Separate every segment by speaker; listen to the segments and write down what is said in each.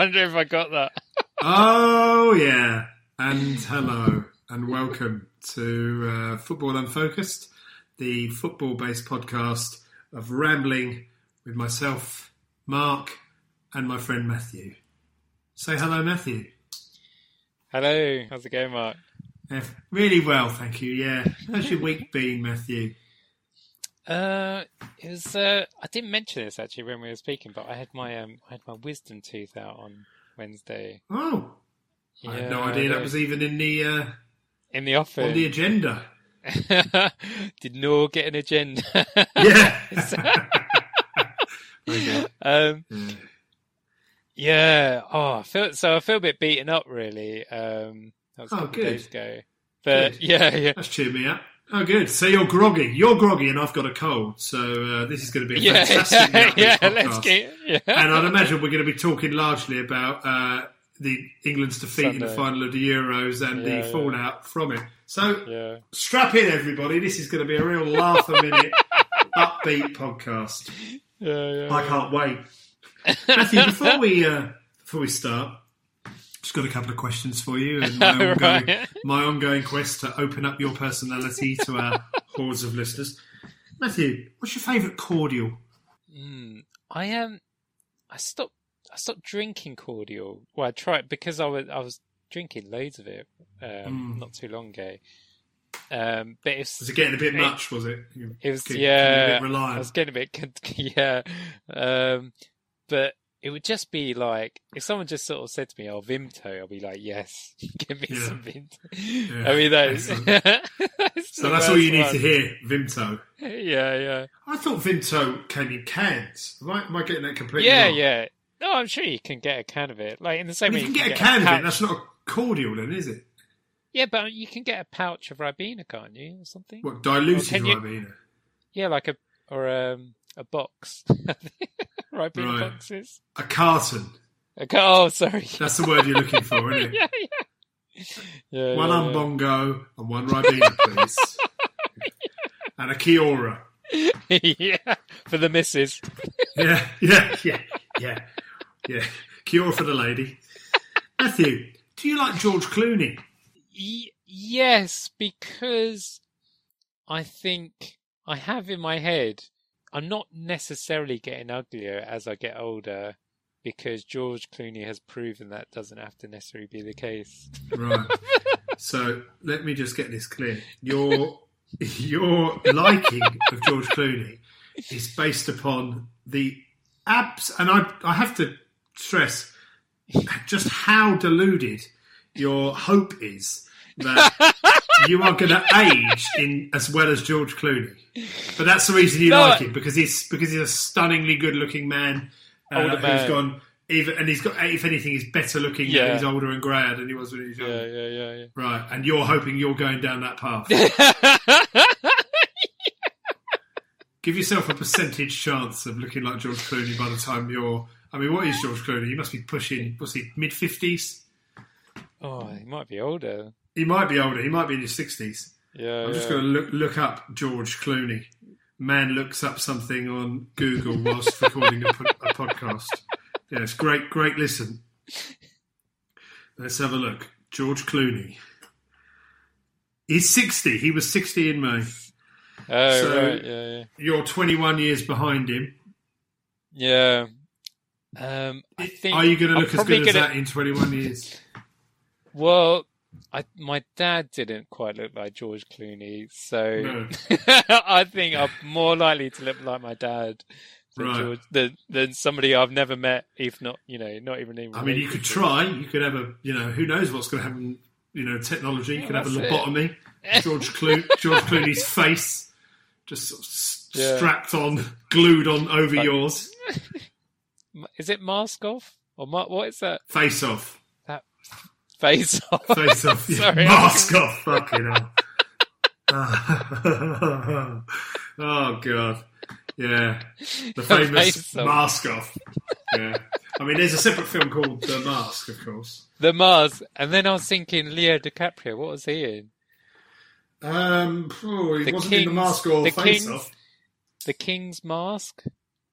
Speaker 1: I wonder if I got that.
Speaker 2: Oh yeah, and hello and welcome to uh, Football Unfocused, the football-based podcast of rambling with myself, Mark, and my friend Matthew. Say hello, Matthew.
Speaker 1: Hello, how's it going, Mark?
Speaker 2: Really well, thank you. Yeah, how's your week been, Matthew?
Speaker 1: Uh, it was. Uh, I didn't mention this actually when we were speaking, but I had my um, I had my wisdom tooth out on Wednesday.
Speaker 2: Oh, I had no idea that was even in the uh,
Speaker 1: in the office
Speaker 2: on the agenda.
Speaker 1: Did no get an agenda?
Speaker 2: Yeah.
Speaker 1: um,
Speaker 2: Yeah.
Speaker 1: yeah. Oh, I feel so. I feel a bit beaten up, really. Um, that was a
Speaker 2: Oh,
Speaker 1: couple
Speaker 2: good.
Speaker 1: days ago. But
Speaker 2: Good.
Speaker 1: yeah, yeah,
Speaker 2: That's cheered me up. Oh, good. So you're groggy. You're groggy, and I've got a cold. So uh, this is going to be a
Speaker 1: yeah,
Speaker 2: fantastic
Speaker 1: yeah. Yeah
Speaker 2: podcast.
Speaker 1: let's get. Yeah.
Speaker 2: And I'd imagine we're going to be talking largely about uh, the England's defeat in the final of the Euros and
Speaker 1: Yeah,
Speaker 2: the fallout from it. So strap in, everybody. This is going to be a real laugh a minute, upbeat podcast.
Speaker 1: Yeah, yeah.
Speaker 2: I can't wait. Matthew, before we uh, before we start, just got a couple of questions for you and my ongoing,
Speaker 1: Right.
Speaker 2: my ongoing quest to open up your personality to our hordes of listeners. Matthew, what's your favourite cordial?
Speaker 1: Mm, I am. I stopped. I stopped drinking cordial. Well, I tried because I was. I was drinking loads of it um,
Speaker 2: Mm.
Speaker 1: not too long ago. Um, but it's
Speaker 2: Was it getting a bit much? Was it? You
Speaker 1: it was
Speaker 2: getting-
Speaker 1: yeah.
Speaker 2: getting a bit
Speaker 1: I was getting a bit yeah. Um, but it would just be like if someone just sort of said to me, "Oh, Vimto," I'll be like, "Yes, give me
Speaker 2: Yeah.
Speaker 1: some Vimto."
Speaker 2: Yeah,
Speaker 1: I mean, that is. that's
Speaker 2: So that's all you need
Speaker 1: one.
Speaker 2: to hear, Vimto.
Speaker 1: Yeah, yeah.
Speaker 2: I thought Vimto came in cans. Am I, am I getting that completely
Speaker 1: Yeah,
Speaker 2: wrong?
Speaker 1: yeah. No, I'm sure you can get a can of it. Like in the same
Speaker 2: Well,
Speaker 1: way
Speaker 2: you can get a
Speaker 1: a
Speaker 2: can of it. That's not a cordial, then, is it?
Speaker 1: Yeah, but you can get a pouch of Ribena, can't you, or something?
Speaker 2: What diluted
Speaker 1: can you-
Speaker 2: Ribena?
Speaker 1: Yeah, like a or um, a box. Ribena
Speaker 2: Right.
Speaker 1: boxes.
Speaker 2: A carton.
Speaker 1: Okay, oh, sorry.
Speaker 2: That's the word you're looking for, isn't it?
Speaker 1: yeah, yeah. yeah
Speaker 2: One
Speaker 1: yeah,
Speaker 2: umbongo and one Ribena, please. And a Kia-Ora.
Speaker 1: yeah. yeah, for the missus.
Speaker 2: Yeah, yeah, yeah, yeah, yeah. Kia-Ora for the lady. Matthew, do you like George Clooney?
Speaker 1: Y- yes, because I think I have in my head I'm not necessarily getting uglier as I get older because George Clooney has proven that doesn't have to necessarily be the case.
Speaker 2: Right. So let me just get this clear. Your your liking of George Clooney is based upon the abs, and I I have to stress just how deluded your hope is that you are going to age in as well as George Clooney. But that's the reason you
Speaker 1: No,
Speaker 2: like him because he's because he's a stunningly good-looking man. Uh,
Speaker 1: Older
Speaker 2: who's
Speaker 1: man.
Speaker 2: gone even, and he's got if anything, he's better looking
Speaker 1: Yeah.
Speaker 2: when he's older and greyer than he was when he was young.
Speaker 1: Yeah,
Speaker 2: younger.
Speaker 1: yeah, yeah,
Speaker 2: Right, and you're hoping you're going down that path. Give yourself a percentage chance of looking like George Clooney by the time you're. I mean, what is George Clooney? He must be pushing. What's he? Mid fifties?
Speaker 1: oh, he might be older.
Speaker 2: He might be older. He might be in his sixties.
Speaker 1: Yeah.
Speaker 2: I'm just
Speaker 1: yeah.
Speaker 2: going to look look up George Clooney. Man looks up something on Google whilst recording a, po- a podcast. Yeah, it's great. Great listen. Let's have a look. George Clooney. He's 60. He was 60 in May.
Speaker 1: Oh,
Speaker 2: so-
Speaker 1: right. Yeah, yeah.
Speaker 2: You're 21 years behind him.
Speaker 1: Yeah. Um, I think.
Speaker 2: Are you going to look as good as
Speaker 1: gonna-
Speaker 2: that in 21 years?
Speaker 1: Well, I, my dad didn't quite look like George Clooney, so
Speaker 2: No.
Speaker 1: I think I'm more likely to look like my dad than,
Speaker 2: Right.
Speaker 1: George, than, than somebody I've never met, if not, you know, not even.
Speaker 2: I mean, you could try. You could have a, you know, who knows what's going to happen. You know, technology. You
Speaker 1: Yeah,
Speaker 2: could have a
Speaker 1: it.
Speaker 2: lobotomy. George, Clo- George Clooney's face just sort of
Speaker 1: Yeah.
Speaker 2: strapped on, glued on over
Speaker 1: Like-
Speaker 2: yours.
Speaker 1: Is it mask off or ma- what is that?
Speaker 2: Face off.
Speaker 1: Face off.
Speaker 2: Face off.
Speaker 1: Sorry,
Speaker 2: Mask off. Fucking hell. oh, God. Yeah. The famous mask off. Yeah. I mean, there's a separate film called The Mask, of course.
Speaker 1: The Mask, and then I was thinking Leo DiCaprio. What was he in?
Speaker 2: Um, oh, he
Speaker 1: The
Speaker 2: wasn't in The
Speaker 1: King's-
Speaker 2: Mask or
Speaker 1: the
Speaker 2: Face
Speaker 1: King's-
Speaker 2: Off.
Speaker 1: The King's Mask.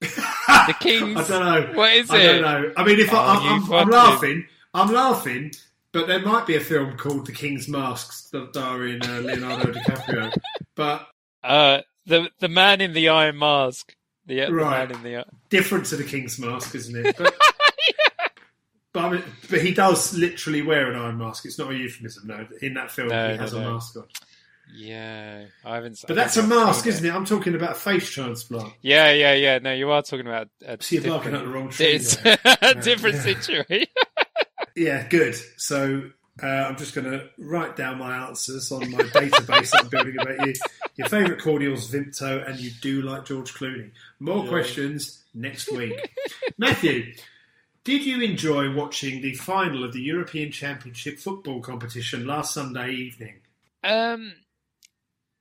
Speaker 1: The Kings.
Speaker 2: I don't know.
Speaker 1: What is
Speaker 2: I
Speaker 1: it?
Speaker 2: I don't know. I mean, if
Speaker 1: Oh,
Speaker 2: I, I'm laughing, I'm laughing, but there might be a film called The King's Masks starring uh, Leonardo DiCaprio. But
Speaker 1: Uh, the the man in the iron mask. The, the
Speaker 2: Right.
Speaker 1: man in the.
Speaker 2: different to the King's Mask, isn't it? But, but, I mean, but he does literally wear an iron mask. It's not a euphemism, no. In that film,
Speaker 1: No,
Speaker 2: he
Speaker 1: no,
Speaker 2: has a
Speaker 1: no.
Speaker 2: mask on.
Speaker 1: Yeah, I haven't.
Speaker 2: But that's a mask, isn't it? I'm talking about a face transplant.
Speaker 1: Yeah, yeah, yeah. No, you are talking about a
Speaker 2: So you're barking
Speaker 1: different-
Speaker 2: up the wrong tree.
Speaker 1: It's a different
Speaker 2: Yeah.
Speaker 1: situation.
Speaker 2: Yeah, good. So uh, I'm just going to write down my answers on my database that I'm building about you. Your favourite cordial's Vimto, and you do like George Clooney. More
Speaker 1: Yeah.
Speaker 2: questions next week. Matthew, did you enjoy watching the final of the European Championship football competition last Sunday evening?
Speaker 1: Um,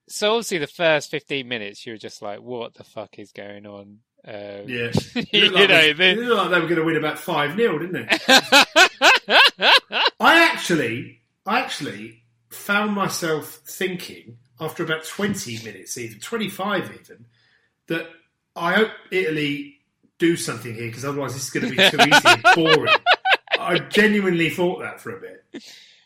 Speaker 1: so obviously the first fifteen minutes, you were just like, "What the fuck is going on?" Um,
Speaker 2: Yeah.
Speaker 1: you
Speaker 2: like
Speaker 1: know,
Speaker 2: they-
Speaker 1: the-
Speaker 2: it looked like they were going to win about 5 0, didn't they? I actually, I actually found myself thinking after about twenty minutes, even twenty-five, even that I hope Italy do something here because otherwise this is going to be too easy and boring. I genuinely thought that for a bit.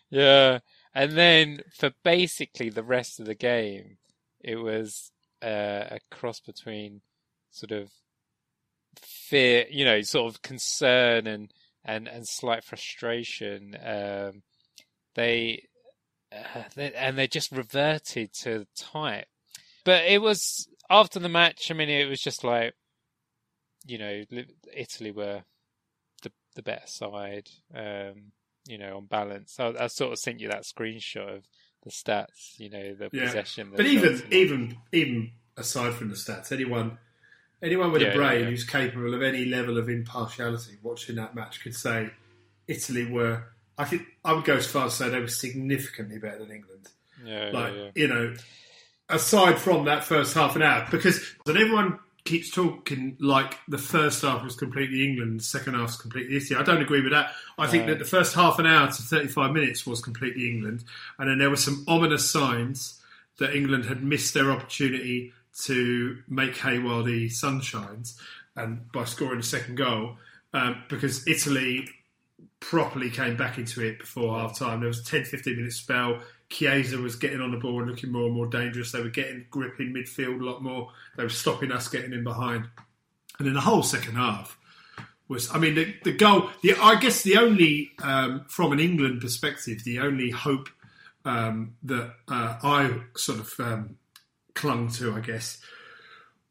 Speaker 1: yeah, and then for basically the rest of the game, it was uh, a cross between sort of fear, you know, sort of concern and and and slight frustration. Um, they, uh, they and they just reverted to the type. But it was after the match. I mean, it was just like, you know, Italy were the the better side. Um, you know, on balance. I, I sort of sent you that screenshot of the stats. You know, the
Speaker 2: Yeah.
Speaker 1: possession. the
Speaker 2: But even, even, even aside from the stats, anyone, anyone with
Speaker 1: Yeah,
Speaker 2: a brain
Speaker 1: yeah,
Speaker 2: who's capable of any level of impartiality watching that match could say Italy were. I think I would go as far as to say they were significantly better than England.
Speaker 1: yeah,
Speaker 2: like you know aside from that first half an hour because and everyone keeps talking like the first half was completely England the second half was completely Italy I don't agree with that I think
Speaker 1: No.
Speaker 2: that the first half an hour to 35 minutes was completely England and then there were some ominous signs that England had missed their opportunity to make hay while the sun shines and by scoring a second goal um, because Italy properly came back into it before half time. There was a 10 15 minute spell. Chiesa was getting on the ball and looking more and more dangerous. They were getting grip in midfield a lot more. They were stopping us getting in behind. And then the whole second half was, I mean, the, the goal, the, I guess the only, um, from an England perspective, the only hope um, that uh, I sort of um, clung to, I guess,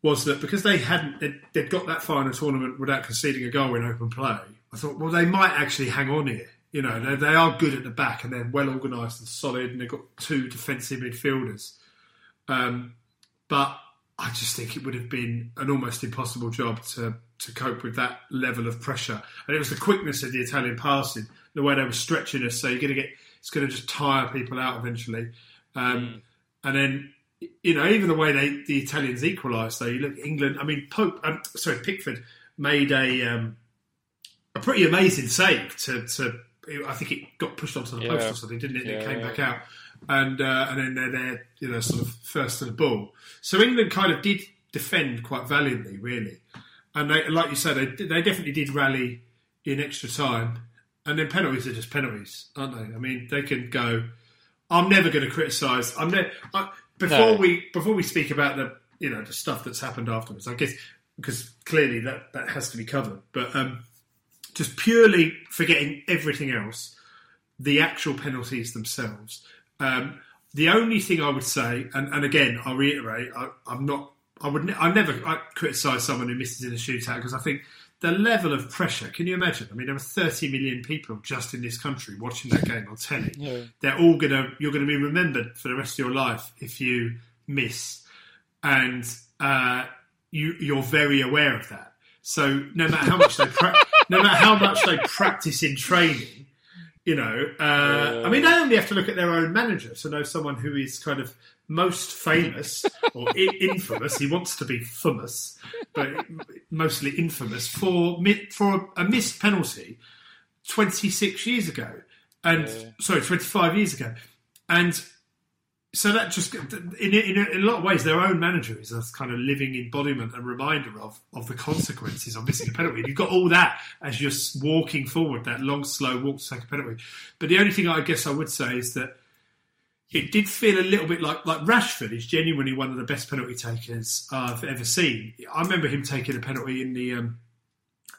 Speaker 2: was that because they hadn't, they'd, they'd got that far in the tournament without conceding a goal in open play, I thought, well, they might actually hang on here. You know, they, they are good at the back and they're well organised and solid, and they've got two defensive midfielders. Um, but I just think it would have been an almost impossible job to to cope with that level of pressure. And it was the quickness of the Italian passing, the way they were stretching us. So you're going to get, it's going to just tire people out eventually. Um, And then, you know, even the way they the Italians equalised, though, you look at England. I mean, Pope, um, sorry, Pickford made a um, a pretty amazing save to, to. I think it got pushed onto the post or something, didn't it? And it came
Speaker 1: yeah.
Speaker 2: back out, and uh, and then they're there, you know, sort of first to the ball. So England kind of did defend quite valiantly, really, and they, like you said, they they definitely did rally in extra time, and then penalties are just penalties, aren't they? I mean, they can go. I'm never going to criticise. I'm ne- I, before
Speaker 1: No.
Speaker 2: we before we speak about the you know the stuff that's happened afterwards. I guess because clearly that that has to be covered, but um, just purely forgetting everything else, the actual penalties themselves. Um, the only thing I would say, and, and again, I'll reiterate, I, I'm not. I would. ne- I never I criticise someone who misses in a shootout because I think the level of pressure. Can you imagine? I mean, there were 30 million people just in this country watching that game on telly.
Speaker 1: Yeah.
Speaker 2: They're all gonna. You're gonna be remembered for the rest of your life if you miss, and uh, you you're very aware of that. So no matter how much they pra- no matter how much they practice in training, you know, uh, I mean, they only have to look at their own manager to know someone who is kind of most famous or I- infamous. He wants to be famous, but mostly infamous for mi- for a missed penalty 26 years ago, and
Speaker 1: Yeah.
Speaker 2: sorry, 25 years ago, and so that just in, in, in, a lot of ways, their own manager is a kind of living embodiment and reminder of of the consequences of missing a penalty. You've got all that as you're walking forward, that long, slow walk to take a penalty. But the only thing I guess I would say is that it did feel a little bit like like Rashford is genuinely one of the best penalty takers I've ever seen. I remember him taking a penalty in the. Um,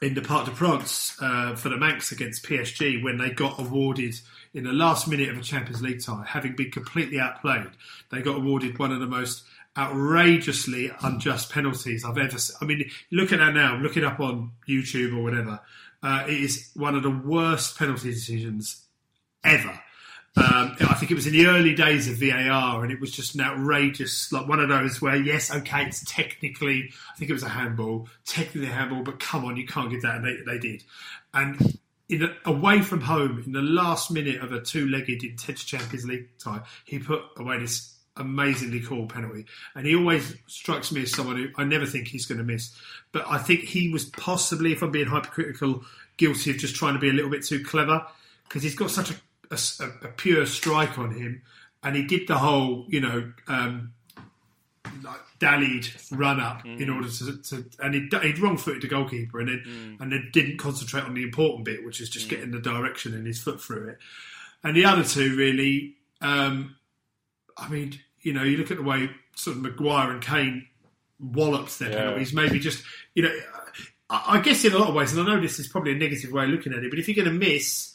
Speaker 2: in the Parc des Princes uh, for the Manx against PSG when they got awarded in the last minute of a Champions League tie, having been completely outplayed. They got awarded one of the most outrageously unjust penalties I've ever seen. I mean, look at that now, look it up on YouTube or whatever. Uh, it is one of the worst penalty decisions ever. Um, I think it was in the early days of VAR, and it was just an outrageous, like one of those where, yes, okay, it's technically, I think it was a handball, technically a handball, but come on, you can't give that, and they, they did. And in a, away from home, in the last minute of a two-legged intense Champions League tie, he put away this amazingly cool penalty, and he always strikes me as someone who I never think he's going to miss. But I think he was possibly, if I'm being hypercritical, guilty of just trying to be a little bit too clever because he's got such a a, a, pure strike on him, and he did the whole, you know, um, like dallied run up mm. in order to, to and he he'd wrong footed the goalkeeper, and then mm. and then didn't concentrate on the important bit, which is just mm. getting the direction and his foot through it. And the other two really, um, I mean, you know, you look at the way sort of Maguire and Kane wallops their yeah. penalties. Maybe just you know, I, I guess in a lot of ways, and I know this is probably a negative way of looking at it, but if you're going to miss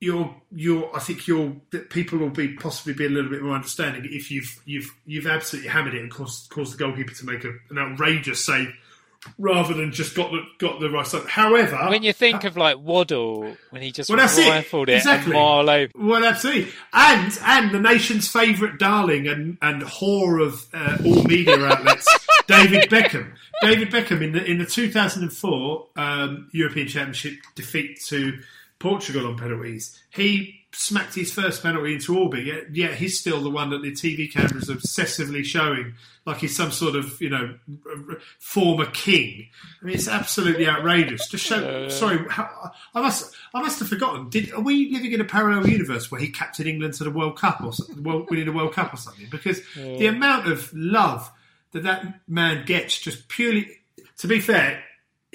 Speaker 2: you're you're I think you'll people will be possibly be a little bit more understanding if you've you've you've absolutely hammered it and caused caused the goalkeeper to make a, an outrageous save rather than just got the got the right side. However,
Speaker 1: when you think uh, of like Waddle when he just well, rifled it, it exactly. over.
Speaker 2: Well, absolutely, and and the nation's favourite darling and and whore of uh, all media outlets, David Beckham. David Beckham in the in the 2004 um, European Championship defeat to Portugal on penalties. He smacked his first penalty into orbit, yet, yet he's still the one that the TV cameras obsessively showing like he's some sort of, you know, former king. I mean, it's absolutely outrageous. Just show. sorry, how, I must. I must have forgotten. Did are we living in a parallel universe where he captured England to the World Cup or winning the World Cup or something? Because yeah. the amount of love that that man gets, just purely. To be fair,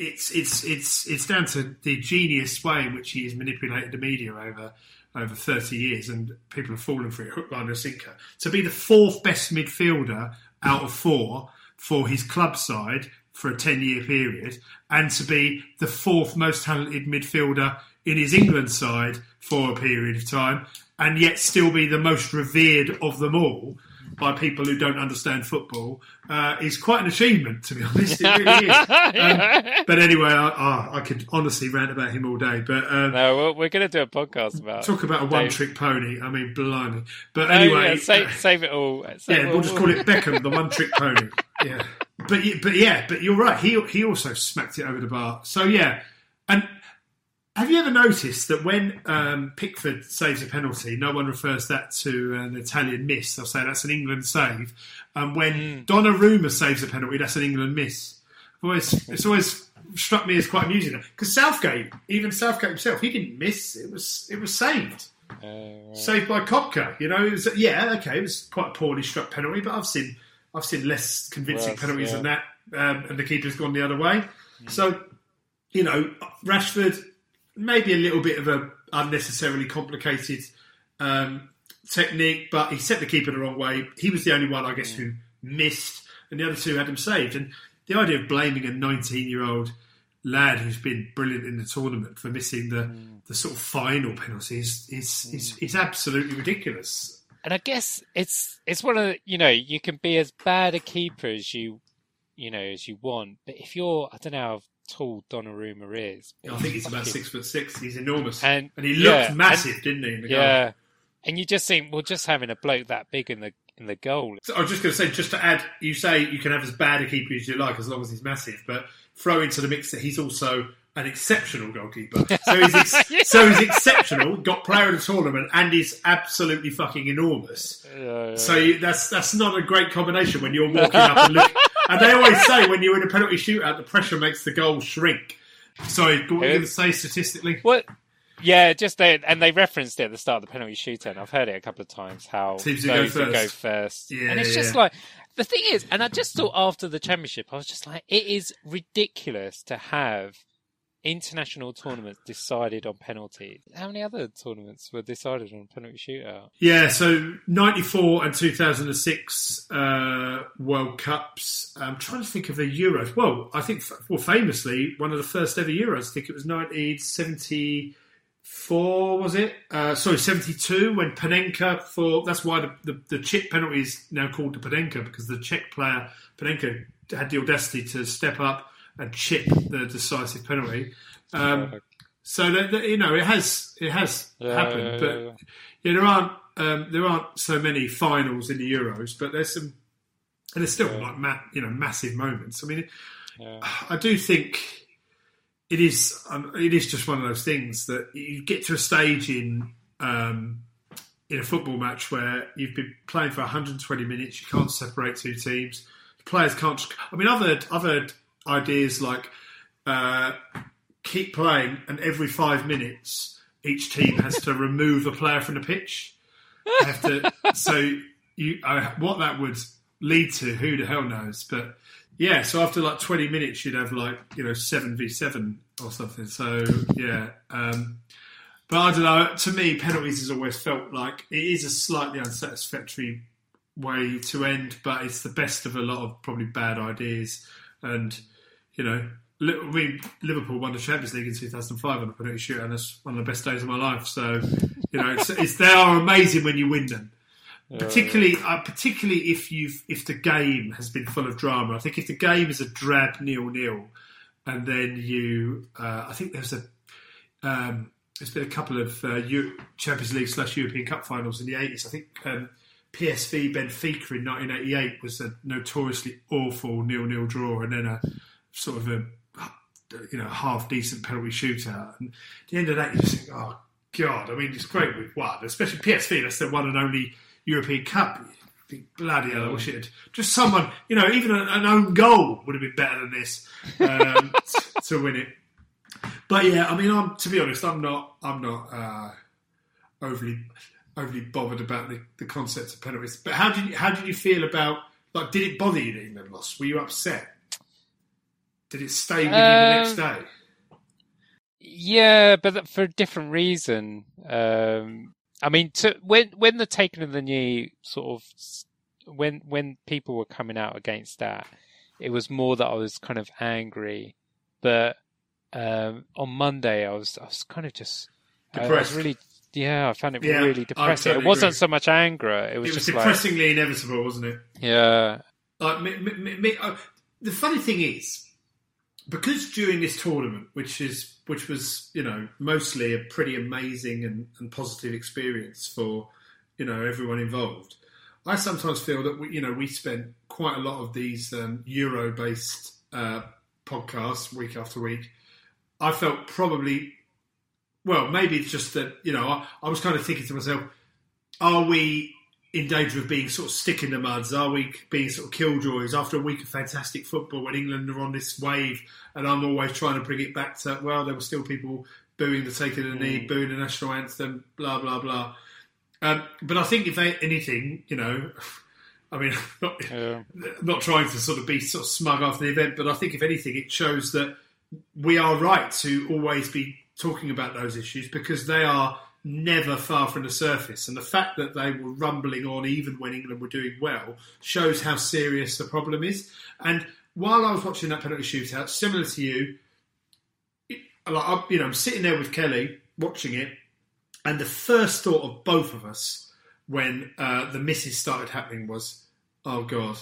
Speaker 2: it's it's it's it's down to the genius way in which he has manipulated the media over over 30 years, and people have fallen for it hook, line, and sinker. To be the fourth best midfielder out of four for his club side for a 10 year period, and to be the fourth most talented midfielder in his England side for a period of time, and yet still be the most revered of them all by people who don't understand football uh, is quite an achievement, to be honest. It really is. Um, but anyway, I, I, I, could honestly rant about him all day. But um,
Speaker 1: no, we're going to do a podcast about
Speaker 2: talk about a one-trick pony. I mean, blimey. But no, anyway,
Speaker 1: yeah, save, save, it all.
Speaker 2: Save yeah,
Speaker 1: it
Speaker 2: we'll just call it Beckham, the one-trick pony. Yeah, but but yeah, but you're right. He he also smacked it over the bar. So yeah, and have you ever noticed that when um, Pickford saves a penalty, no one refers that to an Italian miss? They'll say that's an England save. And when mm. Donnarumma saves a penalty, that's an England miss. Always, it's always struck me as quite amusing because Southgate, even Southgate himself, he didn't miss. It was it was saved, uh, saved by Köpke. You know, it was yeah, okay, it was quite a poorly struck penalty, but I've seen I've seen less convincing penalties yeah. than that, um, and the keeper's gone the other way. Mm. So, you know, Rashford maybe a little bit of a unnecessarily complicated um, technique, but he set the keeper the wrong way. He was the only one, I guess, who missed, and the other two had him saved. And the idea of blaming a 19 year old lad who's been brilliant in the tournament for missing the, mm. the sort of final penalty is, is, mm. is, is absolutely ridiculous.
Speaker 1: And I guess it's it's one of the, you know you can be as bad a keeper as you you know as you want, but if you're I don't know how tall Donnarumma is.
Speaker 2: I think he's about six foot six. He's enormous, and, and he looked yeah, massive, and, didn't he?
Speaker 1: yeah, goal? and you just think, well, just having a bloke that big in the in the goal.
Speaker 2: So I was just going to say, just to add, you say you can have as bad a keeper as you like as long as he's massive, but throw into the mix that he's also an exceptional goalkeeper. So he's ex- so he's exceptional, got player of the tournament, and he's absolutely fucking enormous. Yeah, yeah, so you, that's that's not a great combination when you're walking up and look. And they always say when you're in a penalty shootout, the pressure makes the goal shrink. Sorry, what were you going to say statistically?
Speaker 1: What Yeah, just they and they referenced it at the start of the penalty shootout. And I've heard it a couple of times how
Speaker 2: Teams who go
Speaker 1: who go
Speaker 2: first.
Speaker 1: first,
Speaker 2: Yeah,
Speaker 1: and it's just like the thing is, and I just thought after the championship, I was just like, it is ridiculous to have international tournaments decided on penalties. How many other tournaments were decided on penalty shootout?
Speaker 2: Yeah, so 94 and 2006 uh, World Cups. I'm trying to think of the Euros. Well, I think, well, famously, one of the first ever Euros, I think it was 1974, was it? Uh, sorry, 72, when Panenka, for that's why the, the, the chip penalty is now called the Panenka, because the Czech player, Panenka, had the audacity to step up and chip the decisive penalty. Um, so that, that, you know it has it has
Speaker 1: Yeah,
Speaker 2: happened,
Speaker 1: yeah,
Speaker 2: but
Speaker 1: yeah.
Speaker 2: yeah, there aren't um, there aren't so many finals in the Euros, but there's some, and there's still like ma- you know massive moments. I mean,
Speaker 1: Yeah.
Speaker 2: I do think it is um, it is just one of those things that you get to a stage in um, in a football match where you've been playing for 120 minutes, you can't separate two teams, players can't. I mean, I've heard I've heard ideas like uh, keep playing, and every five minutes each team has to remove a player from the pitch. Have to, so you uh, what that would lead to, who the hell knows? But yeah, so after like 20 minutes, you'd have like you know seven v seven or something. So yeah. Um, but I don't know. To me, penalties has always felt like it is a slightly unsatisfactory way to end, but it's the best of a lot of probably bad ideas. And you know, I mean, Liverpool won the Champions League in 2005 on a penalty shootout, and that's one of the best days of my life. So, you know, it's, it's they are amazing when you win them. Particularly, uh, particularly if you've if the game has been full of drama. I think if the game is a drab nil nil, and then you, uh, I think there's a, um, there's been a couple of uh, Eu- Champions League slash European Cup finals in the 80s. I think um, PSV Benfica in 1988 was a notoriously awful nil nil draw, and then a sort of a you know half decent penalty shootout. And at the end of that, you just think, oh god, I mean, it's great we've won, especially PSV. That's the one and only European Cup. Bloody hell, I wish it just someone, you know, even an, own goal would have been better than this um, to win it. But yeah, I mean, I'm to be honest, I'm not, I'm not uh, overly, overly bothered about the, the concept of penalties. But how did you, how did you feel about like? Did it bother you that England lost? Were you upset? Did it stay with you the next
Speaker 1: Um,
Speaker 2: day?
Speaker 1: Yeah, but for a different reason. Um, I mean, to, when when the taking of the knee sort of when when people were coming out against that, it was more that I was kind of angry. But um, on Monday, I was I was kind of just I- I was
Speaker 2: Depressed.
Speaker 1: really yeah, I found it
Speaker 2: Yeah,
Speaker 1: really depressing.
Speaker 2: totally
Speaker 1: it wasn't
Speaker 2: agree.
Speaker 1: so much anger; it was,
Speaker 2: It was
Speaker 1: just like
Speaker 2: depressingly inevitable, wasn't it?
Speaker 1: yeah,
Speaker 2: Like me, me, me, me, uh, the funny thing is, because during this tournament, which is which was you know mostly a pretty amazing and, and positive experience for you know everyone involved, I sometimes feel that we you know we spent quite a lot of these um, Euro based uh, podcasts week after week. I felt probably well, maybe it's just that you know I, I was kind of thinking to myself, are we in danger of being sort of stick in the muds? Are we being sort of killjoys after a week of fantastic football when England are on this wave? And I'm always trying to bring it back to well, there were still people booing the taking of the knee, booing the national anthem, blah blah blah. Um, but I think if anything, you know, I mean, not,
Speaker 1: yeah.
Speaker 2: not trying to sort of be sort of smug after the event, but I think if anything, it shows that we are right to always be talking about those issues because they are never far from the surface. And the fact that they were rumbling on even when England were doing well shows how serious the problem is. And while I was watching that penalty shootout, similar to you, it, like, I'm- you know, I'm sitting there with Kelly watching it, and the first thought of both of us when uh, the misses started happening was, "Oh God,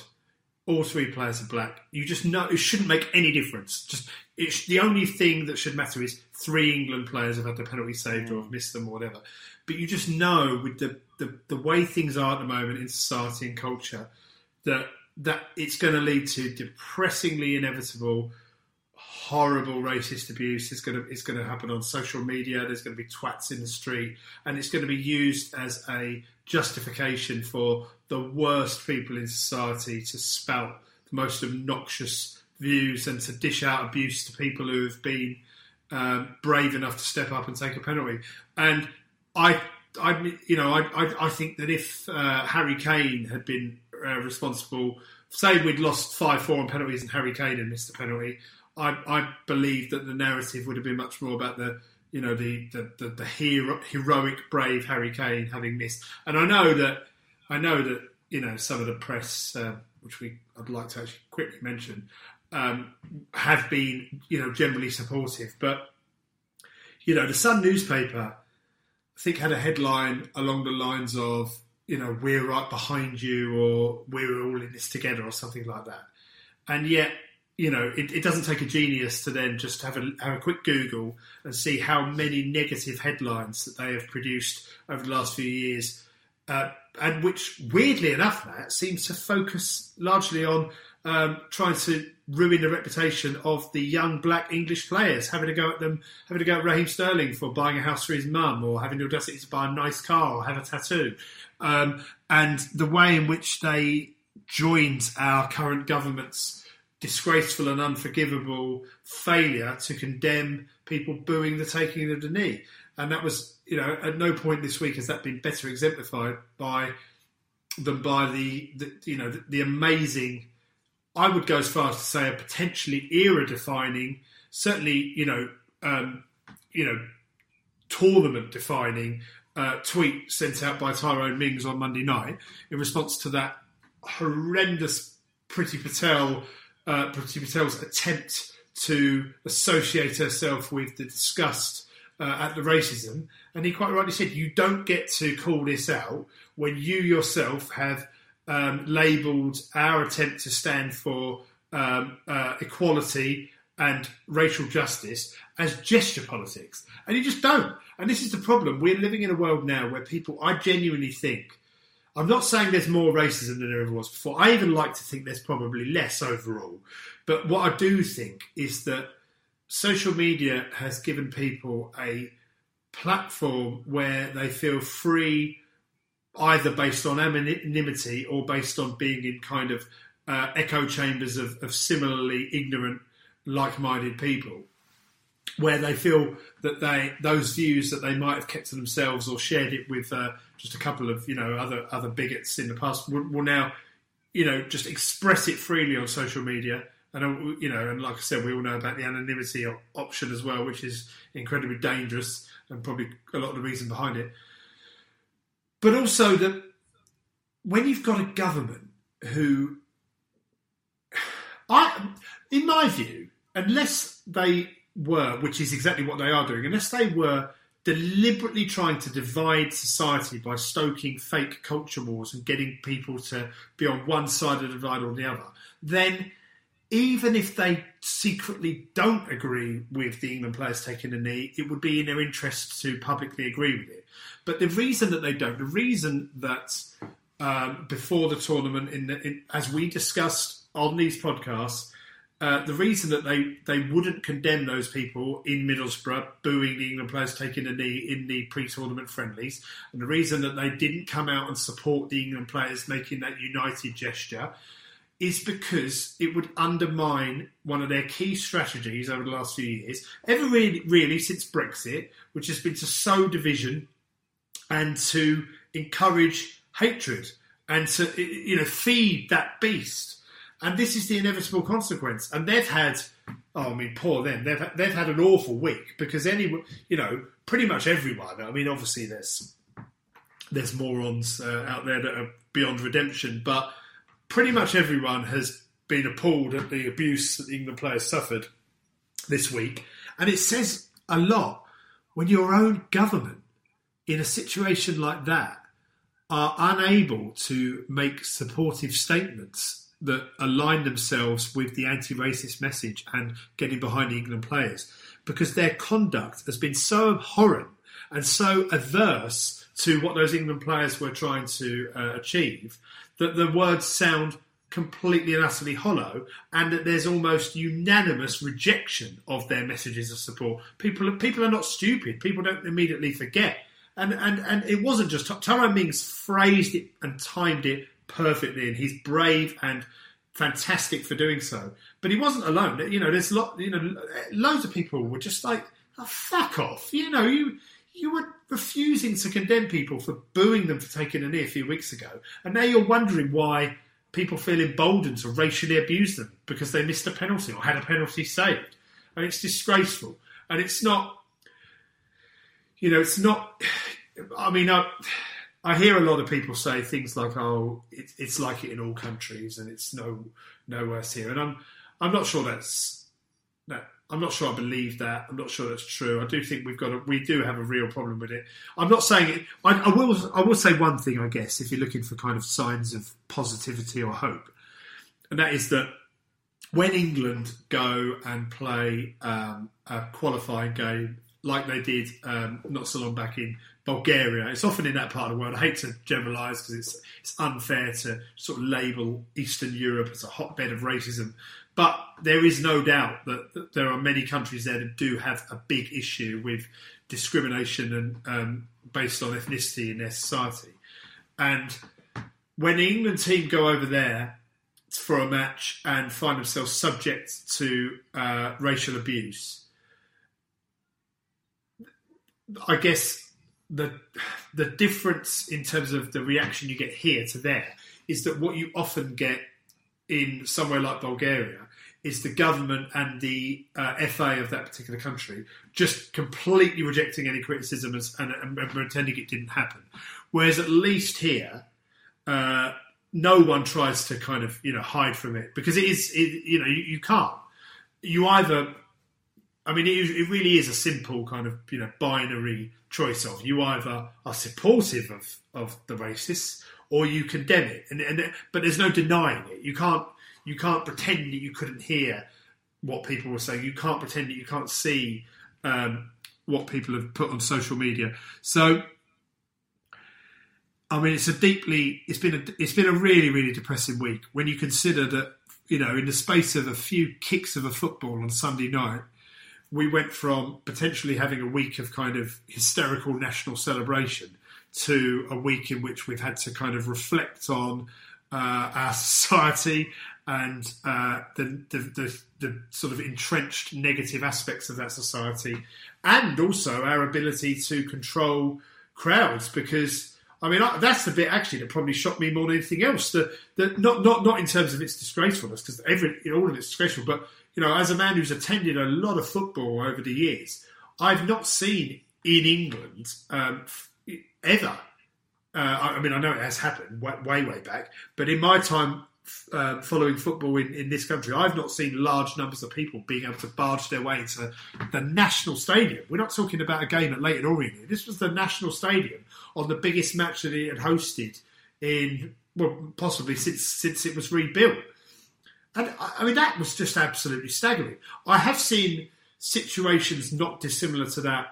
Speaker 2: all three players are black." You just know it shouldn't make any difference. Just it's the only thing that should matter is three England players have had the penalty saved or mm. have missed them or whatever. But you just know with the, the, the way things are at the moment in society and culture that that it's going to lead to depressingly inevitable horrible racist abuse is going to is going to happen on social media. There's going to be twats in the street, and it's going to be used as a justification for the worst people in society to spout the most obnoxious views and to dish out abuse to people who have been um, brave enough to step up and take a penalty. And I, I, you know, I, I, I think that if uh, Harry Kane had been uh, responsible, say we'd lost five four on penalties and Harry Kane had missed a penalty, I, I believe that the narrative would have been much more about the you know the the, the, the hero, heroic brave Harry Kane having missed. And I know that I know that you know some of the press, uh, which we I'd like to actually quickly mention, um, have been you know generally supportive. But you know the Sun newspaper, I think had a headline along the lines of you know we're right behind you or we're all in this together or something like that. And yet you know, it, it, doesn't take a genius to then just have a, have a quick Google and see how many negative headlines that they have produced over the last few years, uh, and which, weirdly enough, that seems to focus largely on um, trying to ruin the reputation of the young black English players, having to go at them, having to go at Raheem Sterling for buying a house for his mum, or having the audacity to buy a nice car or have a tattoo, um, and the way in which they joined our current government's disgraceful and unforgivable failure to condemn people booing the taking of the knee. And that was, you know, at no point this week has that been better exemplified by than by the, the you know, the, the, amazing. I would go as far as to say a potentially era-defining, certainly, you know, um, you know, tournament-defining uh, tweet sent out by Tyrone Mings on Monday night in response to that horrendous Pretty Patel uh, Priti Patel's attempt to associate herself with the disgust uh, at the racism. And he quite rightly said, you don't get to call this out when you yourself have um, labelled our attempt to stand for um, uh, equality and racial justice as gesture politics. And you just don't. And this is the problem. We're living in a world now where people, I genuinely think, I'm not saying there's more racism than there ever was before. I even like to think there's probably less overall. But what I do think is that social media has given people a platform where they feel free, either based on anonymity or based on being in kind of uh, echo chambers of, of similarly ignorant, like minded people where they feel that they those views that they might have kept to themselves or shared it with uh, just a couple of you know other other bigots in the past will, will, now you know just express it freely on social media. And uh, you know and like I said we all know about the anonymity option as well which is incredibly dangerous and probably a lot of the reason behind it but also that when you've got a government who I in my view unless they were, which is exactly what they are doing, unless they were deliberately trying to divide society by stoking fake culture wars and getting people to be on one side of the divide or the other, then even if they secretly don't agree with the England players taking a knee, it would be in their interest to publicly agree with it. But the reason that they don't, the reason that um, before the tournament, in, the, in as we discussed on these podcasts, uh, the reason that they, they wouldn't condemn those people in Middlesbrough booing the England players taking a knee in the pre-tournament friendlies, and the reason that they didn't come out and support the England players making that united gesture, is because it would undermine one of their key strategies over the last few years, ever really, really since Brexit, which has been to sow division and to encourage hatred and to you know feed that beast and this is the inevitable consequence. And they've had, oh, I mean, poor them. They've they've had an awful week because any, you know, pretty much everyone. I mean, obviously there's there's morons uh, out there that are beyond redemption, but pretty much everyone has been appalled at the abuse that the England players suffered this week, and it says a lot when your own government, in a situation like that, are unable to make supportive statements that align themselves with the anti-racist message and getting behind the England players because their conduct has been so abhorrent and so adverse to what those England players were trying to uh, achieve that the words sound completely and utterly hollow and that there's almost unanimous rejection of their messages of support. People people are not stupid. People don't immediately forget. And and and it wasn't just Tyrone Mings phrased it and timed it perfectly, and he's brave and fantastic for doing so. But he wasn't alone. You know, there's lot. You know, loads of people were just like oh, fuck off. You know, you you were refusing to condemn people for booing them for taking a knee a few weeks ago, and now you're wondering why people feel emboldened to racially abuse them because they missed a penalty or had a penalty saved. And it's disgraceful. And it's not, you know, it's not, I mean, I, I hear a lot of people say things like, "Oh, it, it's like it in all countries, and it's no no worse here." And I'm I'm not sure that's that. I'm not sure I believe that. I'm not sure that's true. I do think we've got a, we do have a real problem with it. I'm not saying it. I, I will I will say one thing. I guess if you're looking for kind of signs of positivity or hope, and that is that when England go and play um, a qualifying game like they did um, not so long back in Bulgaria. It's often in that part of the world. I hate to generalise because it's it's unfair to sort of label Eastern Europe as a hotbed of racism. But there is no doubt that, that there are many countries there that do have a big issue with discrimination and um, based on ethnicity in their society. And when the England team go over there for a match and find themselves subject to uh, racial abuse, I guess the the difference in terms of the reaction you get here to there is that what you often get in somewhere like Bulgaria is the government and the uh, FA of that particular country just completely rejecting any criticism and, and, and, pretending it didn't happen. Whereas at least here, uh, no one tries to kind of you know hide from it because it is it, you know you, you can't. You either I mean, it, it, really is a simple kind of you know binary choice of you either are supportive of, of the racists or you condemn it, and, and but there's no denying it. You can't you can't pretend that you couldn't hear what people were saying. You can't pretend that you can't see um, what people have put on social media. So, I mean, it's a deeply it's been a it's been a really really depressing week when you consider that you know in the space of a few kicks of a football on Sunday night we went from potentially having a week of kind of hysterical national celebration to a week in which we've had to kind of reflect on uh, our society and uh, the, the, the, the, sort of entrenched negative aspects of that society, and also our ability to control crowds. Because I mean, that's the bit actually that probably shocked me more than anything else. That, not not not in terms of its disgracefulness, because every all of it's disgraceful, but you know, as a man who's attended a lot of football over the years, I've not seen in England um, ever. Uh, I mean, I know it has happened way, way, way back, but in my time uh, following football in, in, this country, I've not seen large numbers of people being able to barge their way into the national stadium. We're not talking about a game at Leyton Orient. This was the national stadium on the biggest match that it had hosted in, well, possibly since since it was rebuilt. And I mean, that was just absolutely staggering. I have seen situations not dissimilar to that.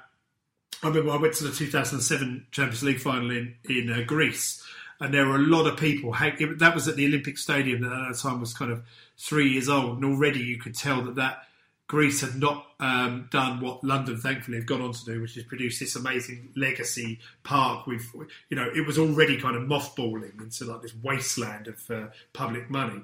Speaker 2: I remember I went to the 2007 Champions League final in, in uh, Greece, and there were a lot of people. That was at the Olympic Stadium that at that time was kind of three years old, and already you could tell that that Greece had not um, done what London, thankfully, have gone on to do, which is produce this amazing legacy park. With you know, it was already kind of mothballing into like this wasteland of uh, public money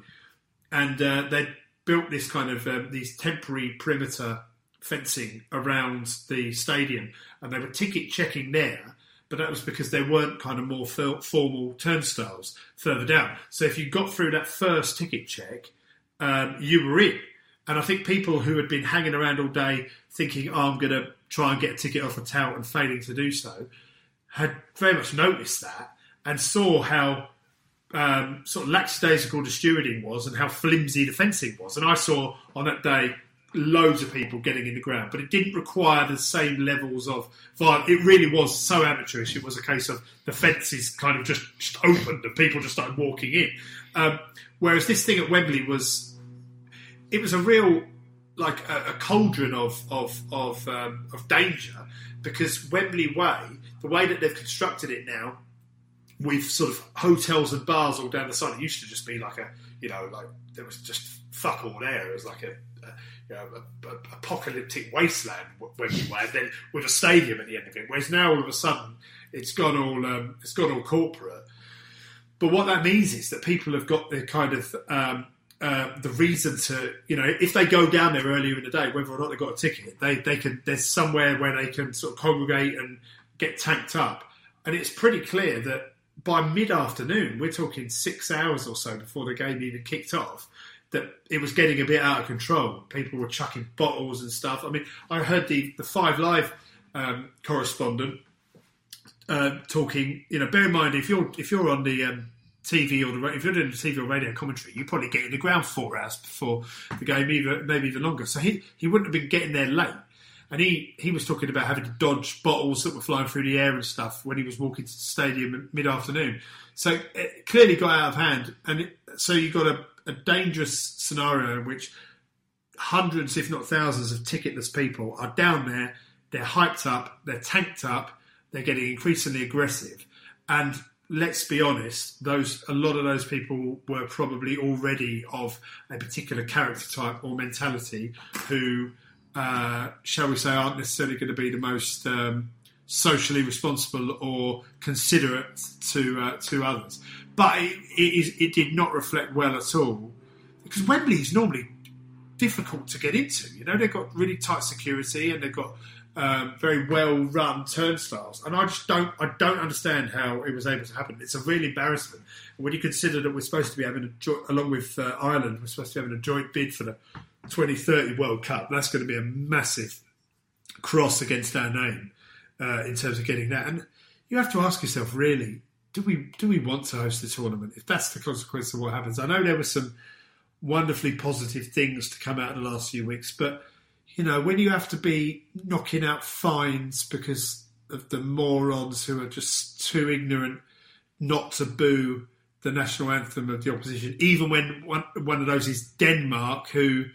Speaker 2: and uh, they built this kind of um, these temporary perimeter fencing around the stadium, and they were ticket checking there. But that was because there weren't kind of more formal turnstiles further down. So if you got through that first ticket check, um, you were in. And I think people who had been hanging around all day thinking, oh, I'm going to try and get a ticket off a tout and failing to do so, had very much noticed that and saw how um, sort of lackadaisical the stewarding was and how flimsy the fencing was. And I saw on that day loads of people getting in the ground, but it didn't require the same levels of violence. It really was so amateurish. It was a case of the fences kind of just, just opened and people just started walking in. Um, whereas this thing at Wembley was, it was a real like a, a cauldron of of of, um, of danger because Wembley Way, the way that they've constructed it now, with sort of hotels and bars all down the side. It used to just be like a, you know, like there was just fuck all there. It was like a, a you know, a, a apocalyptic wasteland when we were, then with a stadium at the end of it. Whereas now all of a sudden it's gone all um, it's gone all corporate. But what that means is that people have got the kind of um, uh, the reason to, you know, if they go down there earlier in the day, whether or not they've got a ticket, they, they can, there's somewhere where they can sort of congregate and get tanked up. And it's pretty clear that by mid afternoon, we're talking six hours or so before the game even kicked off, that it was getting a bit out of control. People were chucking bottles and stuff. I mean, I heard the, the Five Live um, correspondent uh, talking. You know, bear in mind if you're if you're on the um, TV or the if you're doing the TV or radio commentary, you probably get in the ground four hours before the game, maybe even longer. So he he wouldn't have been getting there late. And he, he was talking about having to dodge bottles that were flying through the air and stuff when he was walking to the stadium mid afternoon. So it clearly got out of hand. And it, so you got a, a dangerous scenario in which hundreds, if not thousands, of ticketless people are down there. They're hyped up, they're tanked up, they're getting increasingly aggressive. And let's be honest, those a lot of those people were probably already of a particular character type or mentality who uh, shall we say, aren't necessarily going to be the most um, socially responsible or considerate to uh, to others. But it, it, is, it did not reflect well at all because Wembley is normally difficult to get into. You know, they've got really tight security and they've got um, very well run turnstiles, and I just don't I don't understand how it was able to happen. It's a real embarrassment when you consider that we're supposed to be having a jo- along with uh, Ireland, we're supposed to be having a joint bid for the 2030 World Cup. That's going to be a massive cross against our name uh, in terms of getting that. And you have to ask yourself, really, do we do we want to host the tournament? If that's the consequence of what happens, I know there were some wonderfully positive things to come out in the last few weeks, but you know when you have to be knocking out fines because of the morons who are just too ignorant not to boo the national anthem of the opposition, even when one, one of those is Denmark, who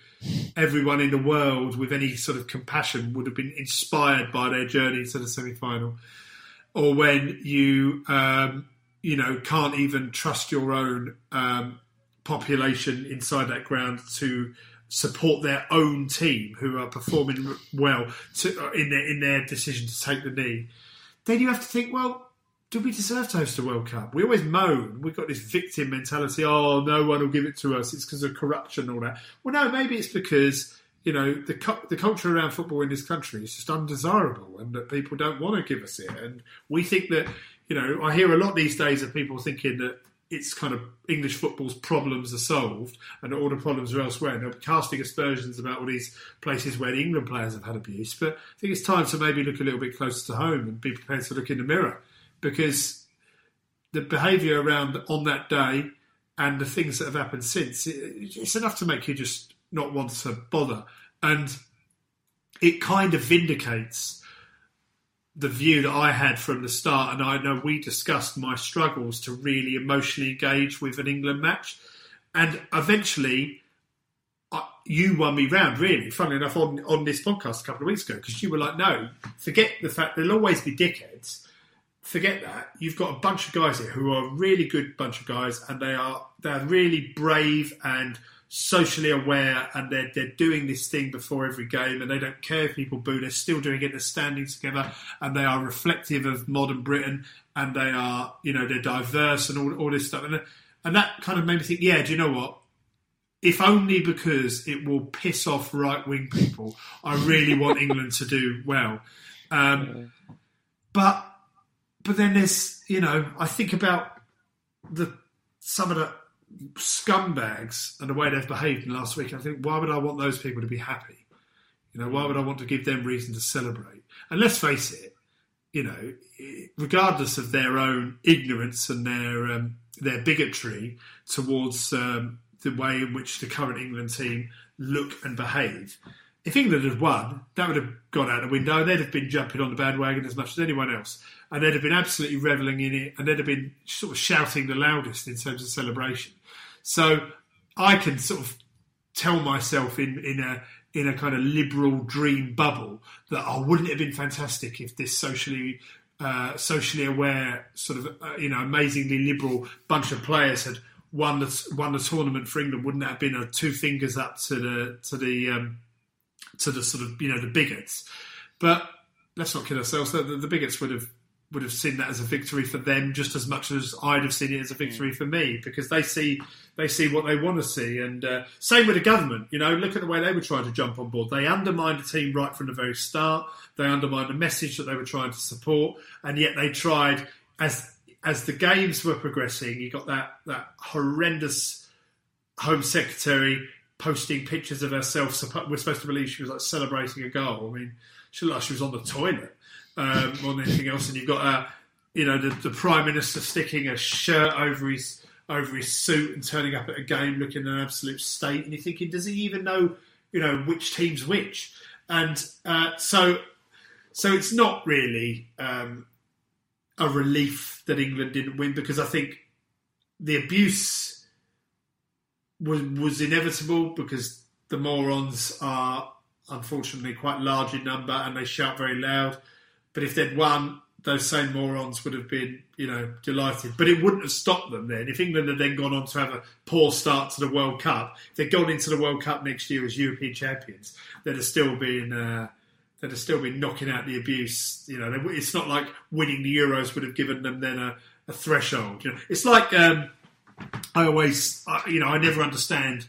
Speaker 2: everyone in the world with any sort of compassion would have been inspired by their journey to the semi final, or when you, um, you know, can't even trust your own um, population inside that ground to support their own team who are performing well to, in their in their decision to take the knee, then you have to think, well, do we deserve to host a World Cup? We always moan. We've got this victim mentality. Oh, no one will give it to us. It's because of corruption and all that. Well, no, maybe it's because you know the the culture around football in this country is just undesirable, and that people don't want to give us it. And we think that you know, I hear a lot these days of people thinking that it's kind of English football's problems are solved and all the problems are elsewhere. And they're casting aspersions about all these places where the England players have had abuse. But I think it's time to maybe look a little bit closer to home and be prepared to look in the mirror because the behaviour around on that day and the things that have happened since, it's enough to make you just not want to bother. And it kind of vindicates the view that I had from the start. And I know we discussed my struggles to really emotionally engage with an England match. And eventually, you won me round, really, funnily enough, on, on this podcast a couple of weeks ago, because you were like, no, forget the fact there'll always be dickheads forget that. You've got a bunch of guys here who are a really good bunch of guys, and they are they're really brave and socially aware, and they're they're doing this thing before every game, and they don't care if people boo. They're still doing it. They're standing together, and they are reflective of modern Britain, and they are you know they're diverse and all all this stuff, and and that kind of made me think, yeah, do you know what? If only because it will piss off right wing people, I really want England to do well. Um, but but then there's, you know, I think about the some of the scumbags and the way they've behaved in the last week. I think, why would I want those people to be happy? You know, why would I want to give them reason to celebrate? And let's face it, you know, regardless of their own ignorance and their um, their bigotry towards um, the way in which the current England team look and behave, if England had won, that would have gone out the window. They'd have been jumping on the bandwagon as much as anyone else, and they'd have been absolutely revelling in it, and they'd have been sort of shouting the loudest in terms of celebration. So I can sort of tell myself in in a in a kind of liberal dream bubble that oh, wouldn't it have been fantastic if this socially uh, socially aware, sort of uh, you know, amazingly liberal bunch of players had won the won the tournament for England? Wouldn't that have been a two fingers up to the to the um, to the sort of you know the bigots. But let's not kid ourselves. The, the, the bigots would have would have seen that as a victory for them just as much as I'd have seen it as a victory for me because they see they see what they want to see. And uh, same with the government. You know, look at the way they were trying to jump on board. They undermined the team right from the very start. They undermined the message that they were trying to support, and yet they tried as as the games were progressing. You got that that horrendous Home Secretary posting pictures of herself. We're supposed to believe she was like celebrating a goal. I mean, she looked like she was on the toilet um, more than anything else. And you've got uh, you know the, the, prime minister sticking a shirt over his over his suit and turning up at a game looking in an absolute state. And you're thinking, does he even know you know which team's which? And uh, so so it's not really um, a relief that England didn't win because I think the abuse was was inevitable because the morons are unfortunately quite large in number and they shout very loud. But if they'd won, those same morons would have been, you know, delighted. But it wouldn't have stopped them then. If England had then gone on to have a poor start to the World Cup, if they'd gone into the World Cup next year as European champions, they'd have still been. Uh, they'd have still been knocking out the abuse. You know, it's not like winning the Euros would have given them then a, a threshold. You know, it's like um, I always, you know, I never understand.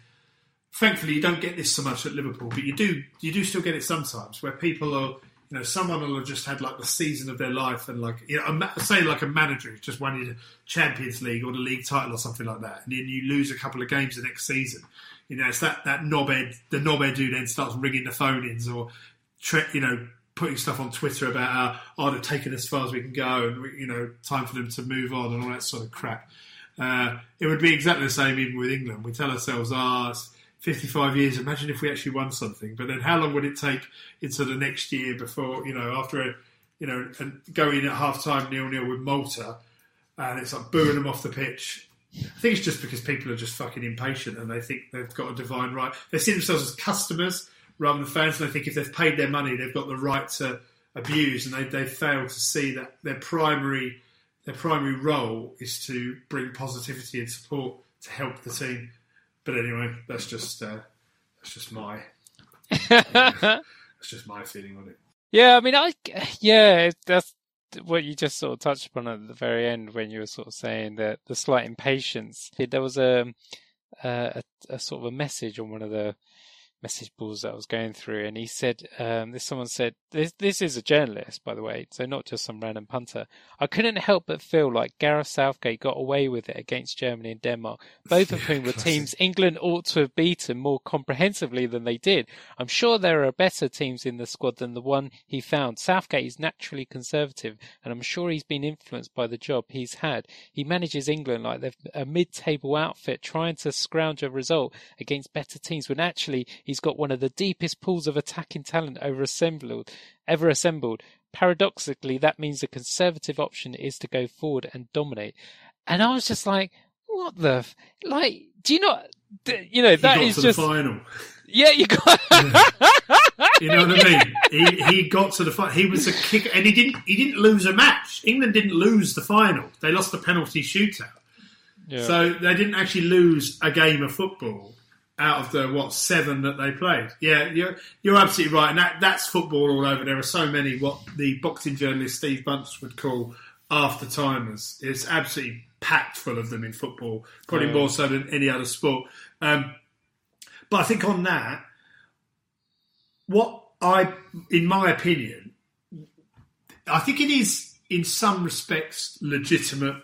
Speaker 2: Thankfully, you don't get this so much at Liverpool, but you do. You do still get it sometimes, where people are you know, someone will have just had like the season of their life, and like, you know, say like a manager who's just won the Champions League or the league title or something like that, and then you lose a couple of games the next season. You know, it's that that knobhead, the knobhead who then starts ringing the phone-ins or, you know, putting stuff on Twitter about how oh they're taking as far as we can go, and you know, time for them to move on and all that sort of crap. Uh, it would be exactly the same even with England. We tell ourselves, ah. Oh, 55 years, imagine if we actually won something. But then how long would it take into the next year before, you know, after a, you know, and going at half time nil nil with Malta, and it's like booing them off the pitch. I think it's just because people are just fucking impatient and they think they've got a divine right. They see themselves as customers rather than fans, and they think if they've paid their money, they've got the right to abuse, and they they fail to see that their primary their primary role is to bring positivity and support to help the team but anyway, that's just uh, that's just my that's just my feeling on it.
Speaker 1: Yeah, I mean, I yeah, that's what you just sort of touched upon at the very end when you were sort of saying that the slight impatience. There was a a, a sort of a message on one of the message boards that I was going through, and he said, um, this someone said, this, this is a journalist, by the way, so not just some random punter. I couldn't help but feel like Gareth Southgate got away with it against Germany and Denmark, both of whom were teams England ought to have beaten more comprehensively than they did. I'm sure there are better teams in the squad than the one he found. Southgate is naturally conservative, and I'm sure he's been influenced by the job he's had. He manages England like they're a mid-table outfit trying to scrounge a result against better teams when actually he's got one of the deepest pools of attacking talent ever assembled. Ever assembled. Paradoxically, that means the conservative option is to go forward and dominate. And I was just like, what the f-? like? Do you not? You know that is just
Speaker 2: final.
Speaker 1: Yeah, you got.
Speaker 2: you know what I mean? He, he got to the final. He was a kick, and he didn't. He didn't lose a match. England didn't lose the final. They lost the penalty shootout. Yeah. So they didn't actually lose a game of football out of the what seven that they played. Yeah, you're you're absolutely right, and that that's football all over. There are so many what the boxing journalist Steve Bunce would call after timers. It's absolutely packed full of them in football, probably yeah. more so than any other sport. Um, but I think on that, what I, in my opinion, I think it is in some respects legitimate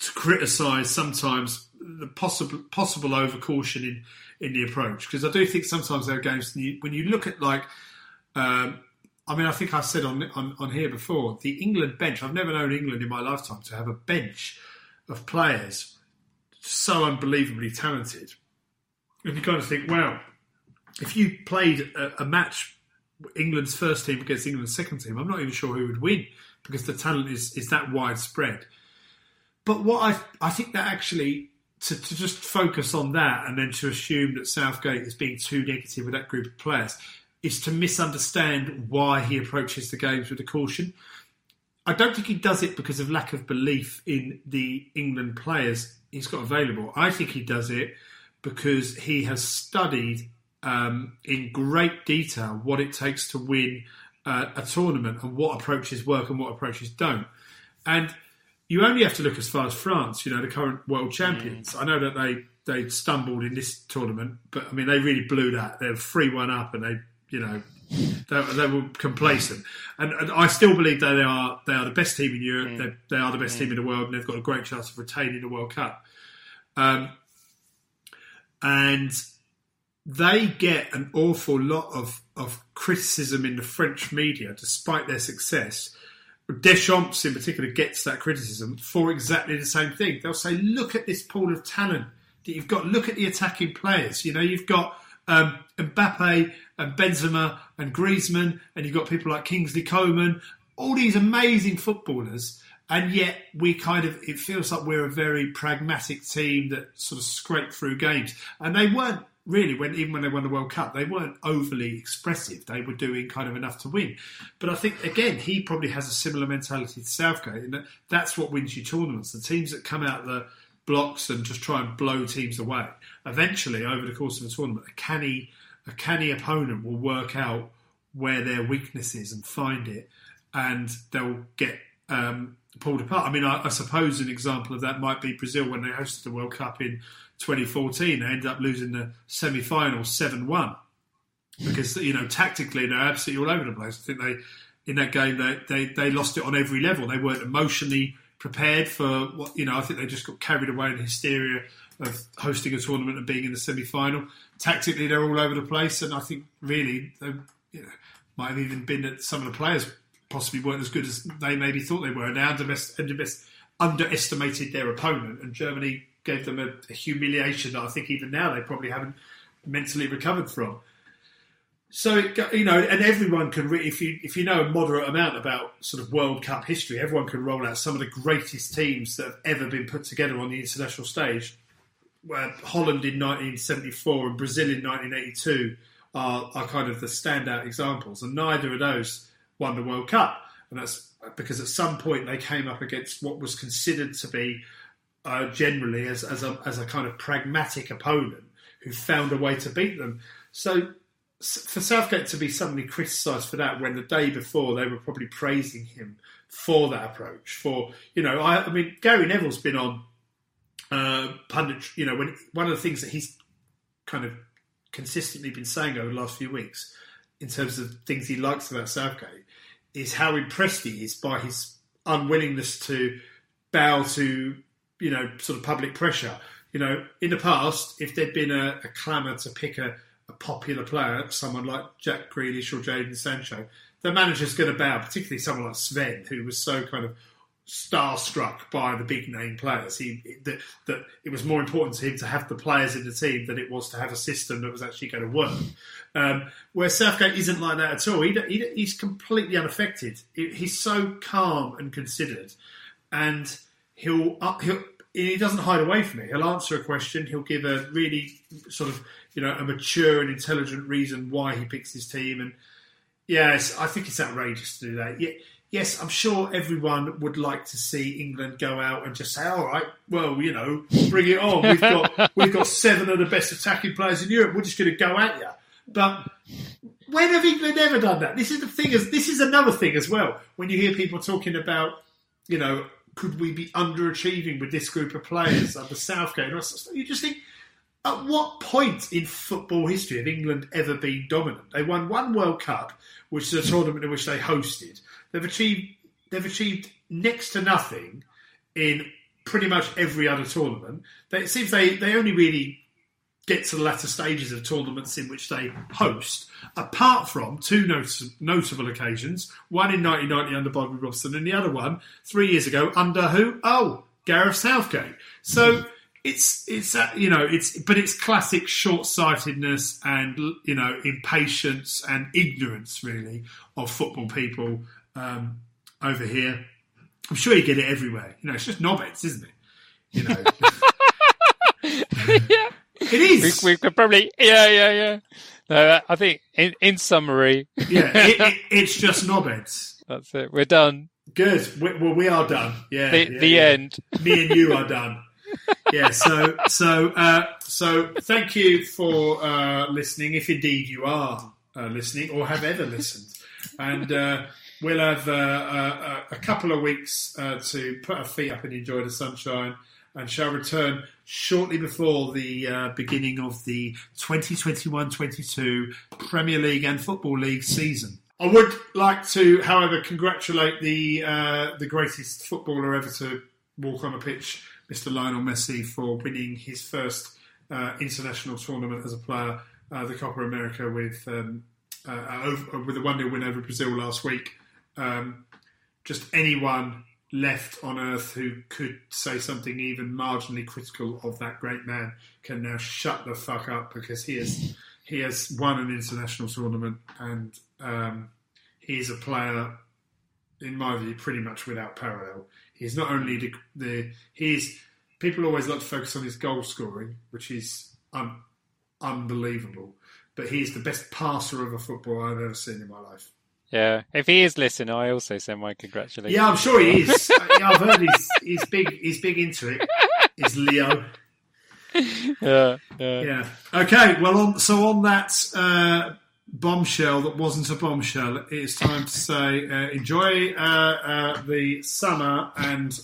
Speaker 2: to criticise sometimes the possible possible overcaution in in the approach. Because I do think sometimes there are games when you, look at like um, I mean I think I said on, on on here before the England bench I've never known England in my lifetime to have a bench of players so unbelievably talented. And you kind of think well if you played a, a match England's first team against England's second team I'm not even sure who would win because the talent is is that widespread. But what I I think that actually to, to just focus on that and then to assume that Southgate is being too negative with that group of players is to misunderstand why he approaches the games with a caution. I don't think he does it because of lack of belief in the England players he's got available. I think he does it because he has studied um, in great detail what it takes to win uh, a tournament and what approaches work and what approaches don't. And you only have to look as far as France, you know, the current world champions. I know that they they stumbled in this tournament, but I mean they really blew that. They're three one up, and they you know they, they were complacent. And, and, I still believe that they are they are the best team in Europe. Mm. They, they, are the best mm. team in the world, and they've got a great chance of retaining the World Cup. Um, and they get an awful lot of, of criticism in the French media, despite their success. Deschamps, in particular, gets that criticism for exactly the same thing. They'll say, "Look at this pool of talent that you've got. Look at the attacking players. You know, you've got um, Mbappe and Benzema and Griezmann, and you've got people like Kingsley Coman. All these amazing footballers." and yet we kind of it feels like we're a very pragmatic team that sort of scrape through games and they weren't really when even when they won the World Cup, they weren't overly expressive. They were doing kind of enough to win. But I think again, he probably has a similar mentality to Southgate, and that that's what wins you tournaments. The teams that come out the blocks and just try and blow teams away. Eventually, over the course of a tournament, a canny a canny opponent will work out where their weakness is and find it, and they'll get um, pulled apart. I mean, I, I, suppose an example of that might be Brazil when they hosted the World Cup in 2014. They ended up losing the semi final 7 1 because, you know, tactically they're absolutely all over the place. I think they, in that game, they, they, they lost it on every level. They weren't emotionally prepared for what, you know, I think they just got carried away in the hysteria of hosting a tournament and being in the semi final. Tactically, they're all over the place, and I think really, they, you know, might have even been that some of the players possibly weren't as good as they maybe thought they were. And they underestimated their opponent, and Germany gave them a, a humiliation that I think even now they probably haven't mentally recovered from. So you know, and everyone can, re- if you if you know a moderate amount about sort of World Cup history, everyone can roll out some of the greatest teams that have ever been put together on the international stage. Where Holland in 1974 and Brazil in 1982 are, are kind of the standout examples, and neither of those won the World Cup, and that's because at some point they came up against what was considered to be uh, generally as, as, a, as a kind of pragmatic opponent who found a way to beat them. So for Southgate to be suddenly criticised for that when the day before they were probably praising him for that approach, for you know, I, I mean, Gary Neville's been on uh, pundit, you know, when one of the things that he's kind of consistently been saying over the last few weeks in terms of things he likes about Southgate is how impressed he is by his unwillingness to bow to you know, sort of public pressure. You know, in the past, if there'd been a, a clamour to pick a, a, popular player, someone like Jack Grealish or Jadon Sancho, the manager's going to bow, particularly someone like Sven, who was so kind of starstruck by the big name players. He that, that it was more important to him to have the players in the team than it was to have a system that was actually going to work. Um, where Southgate isn't like that at all. He, he, he's completely unaffected. He's so calm and considered, and he'll uh, he'll he doesn't hide away from it. He'll answer a question. He'll give a really sort of you know a mature and intelligent reason why he picks his team. And yes, I think it's outrageous to do that. Yes, I'm sure everyone would like to see England go out and just say, "All right, well, you know, bring it on. We've got we've got seven of the best attacking players in Europe. We're just going to go at you." But when have England ever done that? This is the thing. As this is another thing as well. When you hear people talking about, you know, could we be underachieving with this group of players under Southgate? You just think, at what point in football history have England ever been dominant? They won one World Cup, which is a tournament in which they hosted. They've achieved they've achieved next to nothing in pretty much every other tournament. It seems they, they only really get to the latter stages of tournaments in which they host, apart from two not- notable occasions, one in 1990 under Bobby Robson and the other one three years ago under who? Oh, Gareth Southgate. So it's it's uh, you know it's but it's classic short-sightedness and you know impatience and ignorance really of football people um, over here. I'm sure you get it everywhere. You know, it's just knobheads, isn't it? You know.
Speaker 1: yeah.
Speaker 2: It is.
Speaker 1: We, we, could probably, yeah, yeah, yeah. No, I think in, in summary,
Speaker 2: yeah, it, it, it's just knobheads.
Speaker 1: That's it. We're done.
Speaker 2: Good. We, well, we are done. Yeah.
Speaker 1: The,
Speaker 2: yeah,
Speaker 1: the
Speaker 2: yeah.
Speaker 1: end.
Speaker 2: Me and you are done. yeah. So, so, uh, so, thank you for uh, listening. If indeed you are uh, listening or have ever listened. And uh, we'll have uh, uh, a couple of weeks uh, to put our feet up and enjoy the sunshine and shall return shortly before the uh, beginning of the 2021-22 Premier League and Football League season. I would like to, however, congratulate the uh, the greatest footballer ever to walk on a pitch, Mr. Lionel Messi, for winning his first uh, international tournament as a player, uh, the Copa America, with um, uh, over, with a one 0 win over Brazil last week. Um, just anyone left on earth who could say something even marginally critical of that great man can now shut the fuck up because he has he has won an international tournament and um, he's a player in my view pretty much without parallel. He's not only the, the he's people always like to focus on his goal scoring, which is un, unbelievable, but he's the best passer of a football I've ever seen in my life.
Speaker 1: Yeah, if he is listening, I also send my congratulations.
Speaker 2: Yeah, I'm sure he is. yeah, I've heard he's, he's big. He's big into it. Is Leo?
Speaker 1: yeah, yeah.
Speaker 2: Yeah. Okay. Well, on, so on that uh, bombshell that wasn't a bombshell, it's time to say uh, enjoy uh, uh, the summer and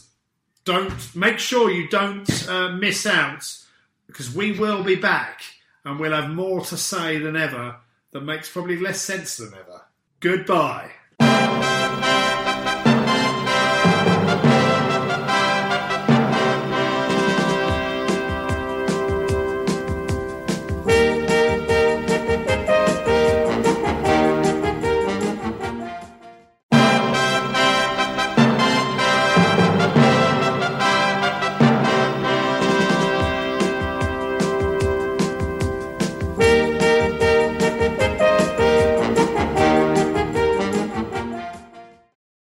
Speaker 2: don't make sure you don't uh, miss out because we will be back and we'll have more to say than ever that makes probably less sense than ever. Goodbye.